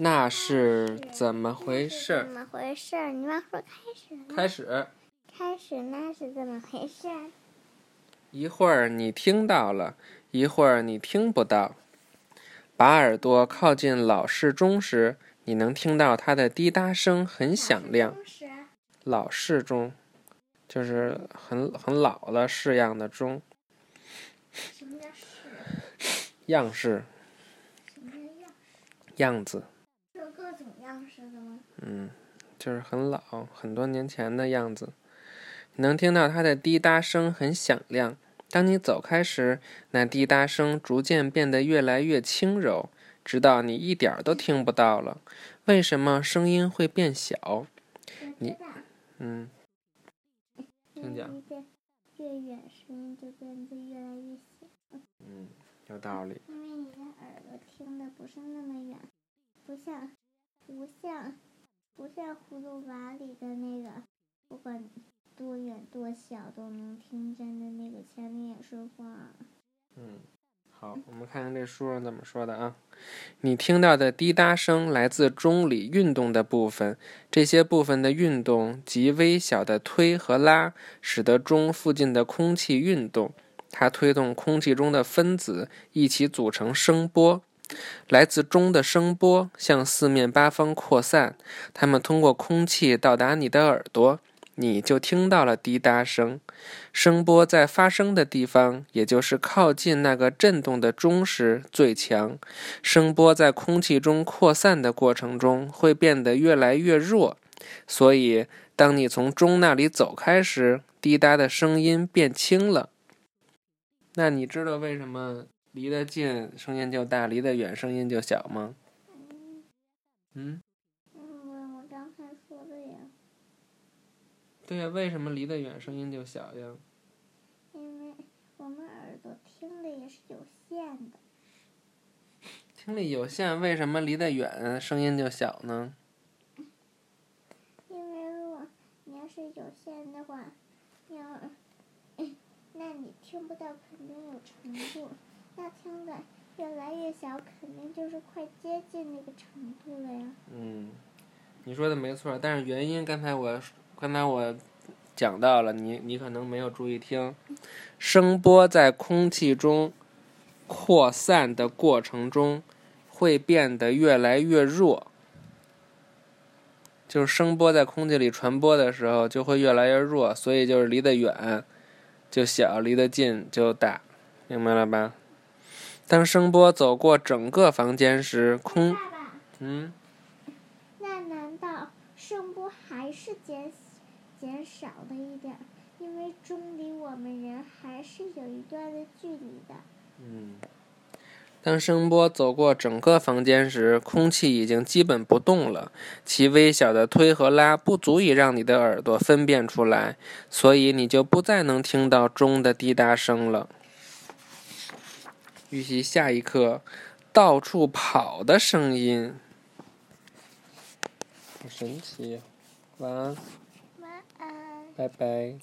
那是怎么回事怎？么回事？你妈说开始。开始，开始那是怎么回事？一会儿你听到了，一会儿你听不到。把耳朵靠近老式钟时，你能听到它的滴答声很响亮。老式钟就是很很老了式样的钟，什么叫式？样式什么叫样？式的吗？嗯，就是很老很多年前的样子。你能听到它的滴答声很响亮。当你走开时，那滴答声逐渐变得越来越轻柔，直到你一点儿都听不到了。为什么声音会变小？你。嗯，听讲越远，声音就变得越来越小，嗯，有道理。因为你的耳朵听的不是那么远，不像不像不像葫芦娃里的那个，不管多远多小都能听见的那个前面也说话。嗯，好，我们看看这书上怎么说的啊。你听到的滴答声来自钟里运动的部分，这些部分的运动及微小的推和拉，使得钟附近的空气运动。它推动空气中的分子一起组成声波。来自钟的声波向四面八方扩散，它们通过空气到达你的耳朵，你就听到了滴答声。声波在发生的地方，也就是靠近那个震动的钟时最强。声波在空气中扩散的过程中会变得越来越弱，所以当你从钟那里走开时，滴答的声音变轻了。那你知道为什么离得近声音就大，离得远声音就小吗？嗯，嗯我刚才说的呀，对呀、为什么离得远声音就小呀？因为我们耳朵听力也是有限的。听力有限，为什么离得远声音就小呢？因为如果你要是有限的话，要，那你听不到肯定有程度，那听的越来越小，肯定就是快接近那个程度了呀。嗯，你说的没错，但是原因刚才我刚才我讲到了，你你可能没有注意听，声波在空气中扩散的过程中会变得越来越弱，就是声波在空气里传播的时候就会越来越弱，所以就是离得远就小，离得近就大，明白了吧？当声波走过整个房间时，空爸爸，嗯。那难道声波还是减减少了一点？因为钟离我们人还是有一段的距离的。嗯，当声波走过整个房间时，空气已经基本不动了，其微小的推和拉不足以让你的耳朵分辨出来，所以你就不再能听到钟的滴答声了。预习下一课，到处跑的声音，好神奇。晚安，晚安。拜拜。